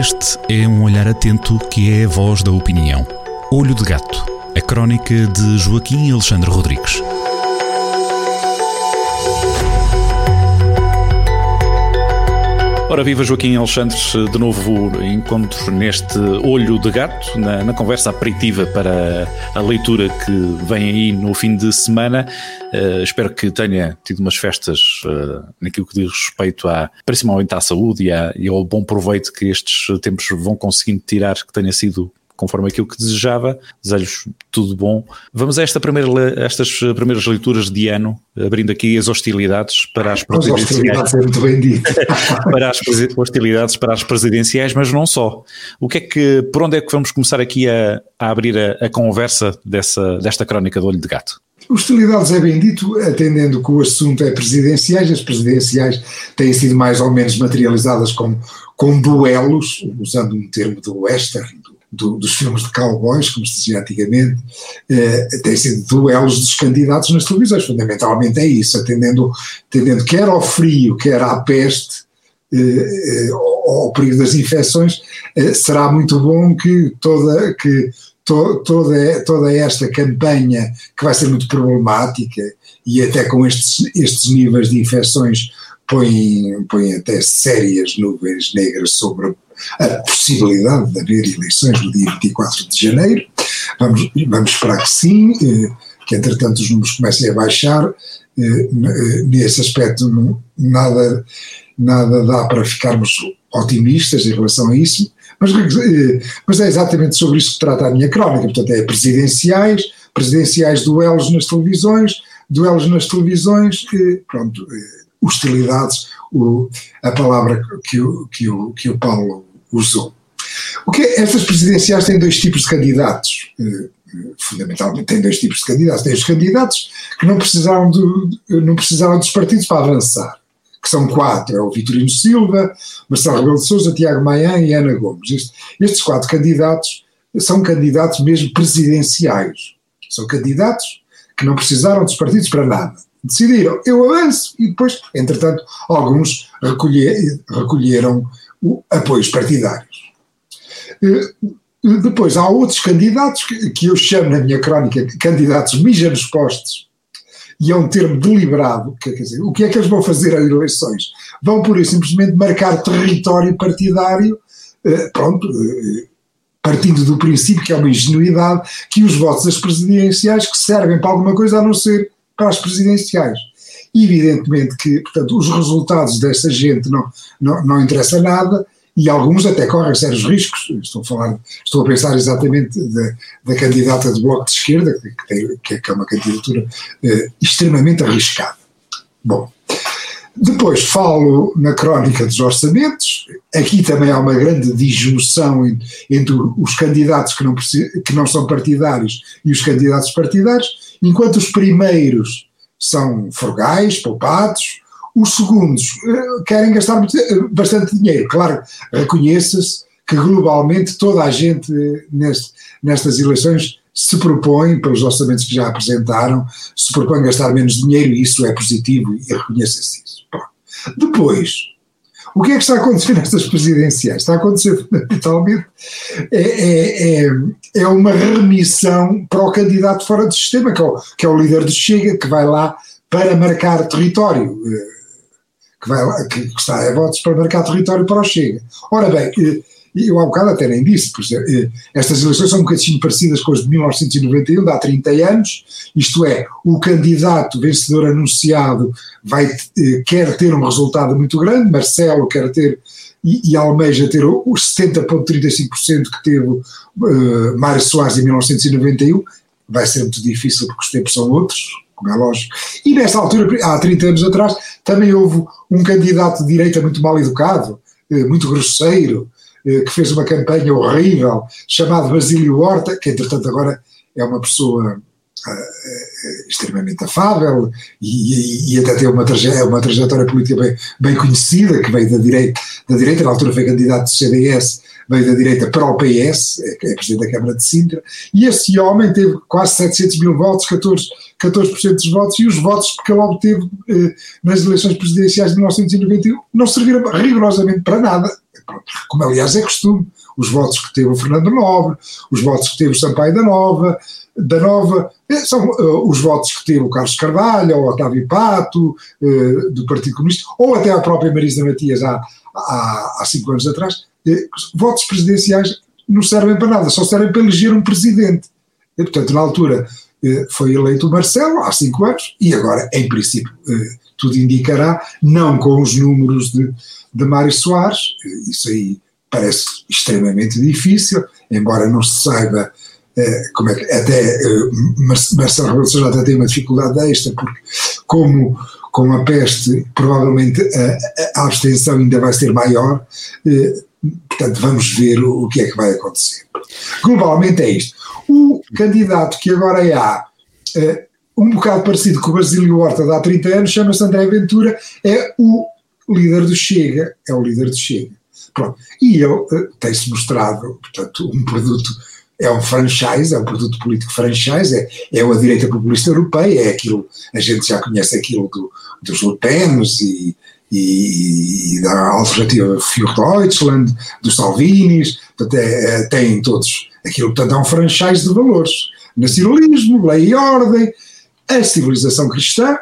Este é um olhar atento que é a voz da opinião. Olho de Gato, a crónica de Joaquim Alexandre Rodrigues. Ora, viva Joaquim Alexandre, de novo encontro neste olho de gato, na, na, conversa aperitiva para a leitura que vem aí no fim de semana. Uh, espero que tenha tido umas festas uh, naquilo que diz respeito a, principalmente à saúde e, à, e ao bom proveito que estes tempos vão conseguindo tirar, que tenha sido conforme aquilo que desejava. Desejo-vos tudo bom. Vamos a esta primeira, estas primeiras leituras de ano, abrindo aqui as hostilidades para as presidenciais. É muito bem dito. para as hostilidades para as presidenciais, mas não só. O que é que, por onde é que vamos começar aqui a, a abrir a, a conversa dessa, desta crónica do olho de gato? Hostilidades é bem dito, atendendo que o assunto é presidenciais, as presidenciais têm sido mais ou menos materializadas com, com duelos, usando um termo do western, do, dos filmes de cowboys, como se dizia antigamente, eh, têm sido duelos dos candidatos nas televisões, fundamentalmente é isso, atendendo, atendendo quer ao frio, quer à peste, eh, eh ao perigo das infecções, eh, será muito bom que toda, que to, toda, toda esta campanha, que vai ser muito problemática, e até com estes, estes níveis de infecções põe, põe até sérias nuvens negras sobre a possibilidade de haver eleições no dia 24 de janeiro. Vamos, vamos esperar que sim, eh, que entretanto os números comecem a baixar. Eh, eh, nesse aspecto, nada, nada dá para ficarmos otimistas em relação a isso, mas, mas é exatamente sobre isso que trata a minha crónica. Portanto, é presidenciais, presidenciais duelos nas televisões, duelos nas televisões, pronto hostilidades, o, a palavra que o, que, o, que o Paulo usou. O que é, estas presidenciais têm dois tipos de candidatos, eh, fundamentalmente têm dois tipos de candidatos. Tem os candidatos que não precisaram, de, não precisaram dos partidos para avançar, que são quatro, é o Vitorino Silva, Marcelo Rebelo de Sousa, Tiago Maia e Ana Gomes. Este, estes quatro candidatos são candidatos mesmo presidenciais. São candidatos que não precisaram dos partidos para nada decidiram, eu avanço, e depois, entretanto, alguns recolher, recolheram apoios partidários. Eh, depois há outros candidatos que, eu chamo na minha crónica candidatos mijanos postos, e é um termo deliberado, quer dizer, o que é que eles vão fazer às eleições? Vão por isso simplesmente marcar território partidário, eh, pronto, eh, partindo do princípio que é uma ingenuidade, que os votos das presidenciais que servem para alguma coisa a não ser para as presidenciais. Evidentemente que, portanto, os resultados dessa gente não, não, não interessa nada e alguns até correm sérios riscos. Estou a falar, estou a pensar exatamente da, da candidata do Bloco de Esquerda, que, tem, que é uma candidatura eh, extremamente arriscada. Bom, depois falo na crónica dos orçamentos, aqui também há uma grande disjunção entre os candidatos que não, que não são partidários e os candidatos partidários, Enquanto os primeiros são frugais, poupados, os segundos uh, querem gastar eh, bastante dinheiro. Claro, reconheça-se que globalmente toda a gente eh, neste, nestas eleições se propõe, pelos orçamentos que já apresentaram, se propõe gastar menos dinheiro e isso é positivo e reconheça-se isso. Depois, o que é que está a acontecer nestas presidenciais? Está a acontecer fundamentalmente é, é, é, é, uma remissão para o candidato fora do sistema, que é, o, que é o líder do Chega, que vai lá para marcar território, eh, que, vai lá, que está a votos para marcar território para o Chega. Ora bem, eh, eu há bocado até nem disse, porque eh, estas eleições são um bocadinho parecidas com as de 1991, de há 30 anos, isto é, o candidato vencedor anunciado vai, eh, quer ter um resultado muito grande, Marcelo quer ter e, e almeja ter os 70,35% que teve uh, Mário Soares em 1991, vai ser muito difícil porque os tempos são outros, como é lógico. E nessa altura, há 30 anos atrás, também houve um candidato de direita muito mal educado, muito grosseiro, que fez uma campanha horrível, chamado Basílio Horta, que entretanto agora é uma pessoa uh, extremamente afável e, e, até tem uma, traje uma trajetória política bem, bem, conhecida, que veio da direita, da direita, na altura foi candidato do CDS, veio da direita para o PS, é, é presidente da Câmara de Sintra, e esse homem teve quase 700 mil votos, 14, 14% dos votos, e os votos que ele obteve eh, nas eleições presidenciais de 1991 não serviram rigorosamente para nada, como aliás é costume, os votos que teve o Fernando Nobre, os votos que teve o Sampaio da Nova, da Nova, eh, são uh, os votos que teve o Carlos Carvalho, ou Otávio Pato, uh, do Partido Comunista, ou até a própria Marisa Matias há, há, há cinco anos atrás, uh, votos presidenciais não servem para nada, só servem para eleger um presidente. E, portanto, na altura foi eleito o Marcelo, há cinco anos, e agora, em princípio, tudo indicará, não com os números de, de Mário Soares, isso aí parece extremamente difícil, embora não se saiba eh, como é que, até eh, Marcelo Rebelo Sousa até tem uma dificuldade extra, porque como com a peste provavelmente a, a abstenção ainda vai ser maior, eh, portanto vamos ver o, o que é que vai acontecer. Globalmente é isto. O candidato que agora é há, um bocado parecido com o Basílio Horta de há 30 anos, chama-se André Ventura, é o líder do Chega, é o líder do Chega. Pronto. E ele uh, tem-se mostrado, portanto, um produto, é um franchise, é um produto político franchise, é, é a direita populista europeia, é aquilo, a gente já conhece aquilo do, dos Le e, e, e, da alternativa Für Deutschland, dos Salvinis, portanto, é, têm todos aquilo, portanto, é um franchise de valores. Nacionalismo, lei e ordem, a civilização cristã,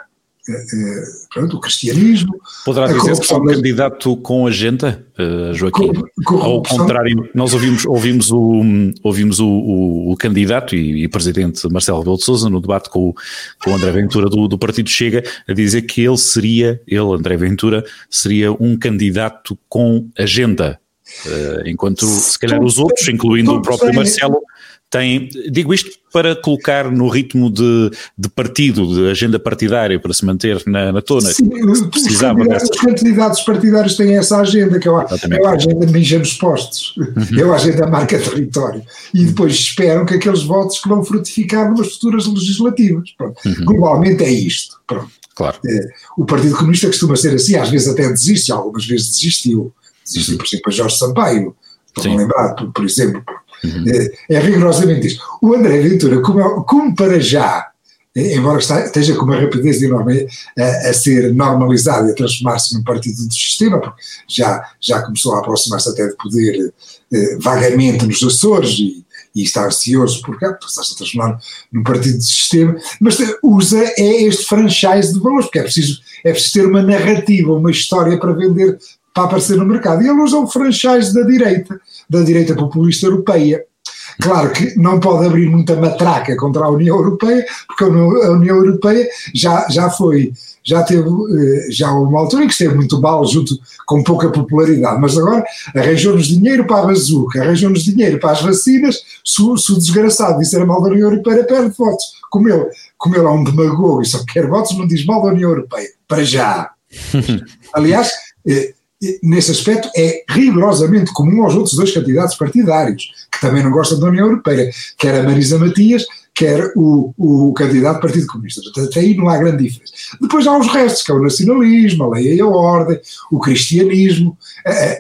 pronto, o cristianismo. Poderá dizer que é um candidato com agenda, uh, Joaquim? Ao contrário, nós ouvimos, ouvimos, o, ouvimos o, o, o candidato e, e, presidente Marcelo Rebelo de Sousa no debate com, com o André Ventura do, do Partido Chega a dizer que ele seria, ele, André Ventura, seria um candidato com agenda. Uh, enquanto se calhar os outros, incluindo o próprio Marcelo, tem, digo isto para colocar no ritmo de, de partido, de agenda partidária, para se manter na, na tona. Sim, precisava os, candidatos, os candidatos partidários têm essa agenda, que é a, é agenda mija nos postos, uhum. é a agenda marca território, e depois esperam que aqueles votos que vão frutificar nas futuras legislativas. Uhum. Globalmente é isto. Pronto. Claro. É, o Partido Comunista costuma ser assim, às vezes até desiste, algumas vezes desistiu. Uhum. por exemplo, a Jorge Sampaio, estou a lembrar, por, exemplo, Uhum. É, é, rigorosamente isto. O André Ventura, como, como para já, é, embora esteja com uma rapidez enorme a, a ser normalizado e a transformar-se num partido do sistema, porque já, já começou a aproximar-se até de poder eh, vagamente nos Açores e, e está ansioso por cá, está-se a transformar num partido de sistema, mas usa é este franchise de valores, porque é preciso, é preciso ter uma narrativa, uma história para vender para aparecer no mercado. E ele usa um franchise da direita, da direita populista europeia. Claro que não pode abrir muita matraca contra a União Europeia, porque a União Europeia já, já foi, já teve, eh, já uma altura em que esteve muito mal, junto com pouca popularidade, mas agora arranjou-nos dinheiro para a bazuca, arranjou-nos dinheiro para as vacinas, se, se o desgraçado disser mal da União Europeia, perde votos. Como ele, como ele é um demagogo e só quer votos, não diz mal da União Europeia, para já. Aliás, eh, nesse aspecto, é rigorosamente comum aos outros dois candidatos partidários, que também não gostam da União Europeia, quer a Marisa Matias, quer o, o candidato do Partido Comunista. Portanto, até aí não há grande diferença. Depois há os restos, que é o nacionalismo, a lei e a ordem, o cristianismo.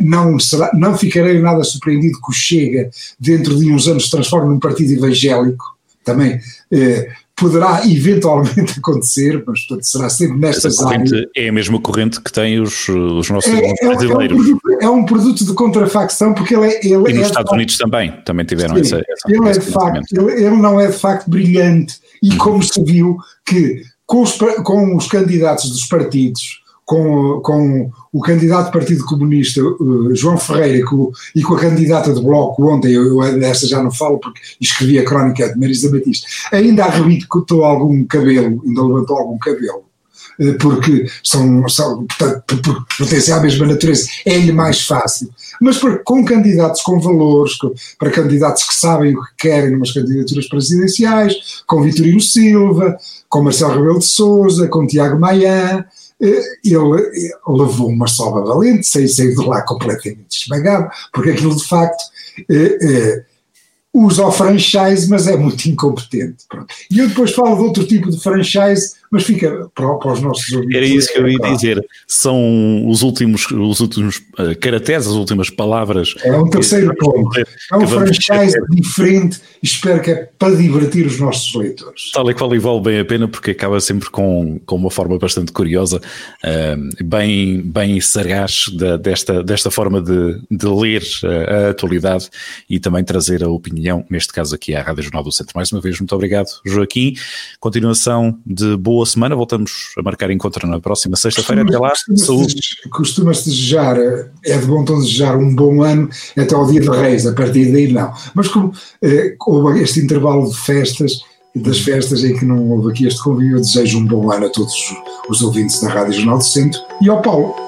Não, será, não ficarei nada surpreendido que o Chega, dentro de uns anos, se transforme num partido evangélico, também eh, poderá eventualmente acontecer, mas portanto, será sempre nestas áreas. É a mesma corrente que tem os, os nossos é, é, brasileiros. É um, produto, é um, produto, de contrafacção, porque ele é. Ele e nos é Estados Unidos também, também tiveram sim, essa, essa. Ele, é de facto, ele, ele, não é de facto brilhante, e como se viu que com os, com os candidatos dos partidos com, com o candidato do Partido Comunista, uh, João Ferreira, com, e com a candidata do Bloco ontem, eu, eu dessa já não falo porque escrevi a crónica de Marisa Batista, ainda arrebitou algum cabelo, ainda levantou algum cabelo, uh, porque são, são portanto, pertencem à mesma natureza, é-lhe mais fácil. Mas para, com candidatos com valores, com, para candidatos que sabem o que querem numas candidaturas presidenciais, com Vitorino Silva, com Marcelo Rebelo de Souza, com Tiago Maia, eh, ele levou uma sova valente, saiu, saiu de lá completamente esmagado, porque aquilo de facto eh, eh, usa o franchise, mas é muito incompetente. Pronto. E eu depois falo de outro tipo de franchise mas fica para, para os nossos ouvintes. Era isso que eu ia dizer. São os últimos, os últimos uh, caracteres, as últimas palavras. É um terceiro ponto. É um franchise diferente e espero que é para divertir os nossos leitores. Tal e qual e vale bem a pena porque acaba sempre com, com uma forma bastante curiosa, uh, bem, bem sagaz da, desta, desta forma de, de ler a, a atualidade e também trazer a opinião, neste caso aqui à Rádio Jornal do Centro. Mais uma vez, muito obrigado, Joaquim. Continuação de boa semana. Voltamos a marcar encontro na próxima sexta-feira. Até lá, saúde. Costuma-se desejar, é de bom tom desejar um bom ano até ao dia de Reis, a partir daí não. Mas como eh, houve este intervalo de festas, das festas em que não houve aqui este convívio, eu desejo um bom ano a todos os ouvintes da Rádio Jornal do Centro e ao Paulo.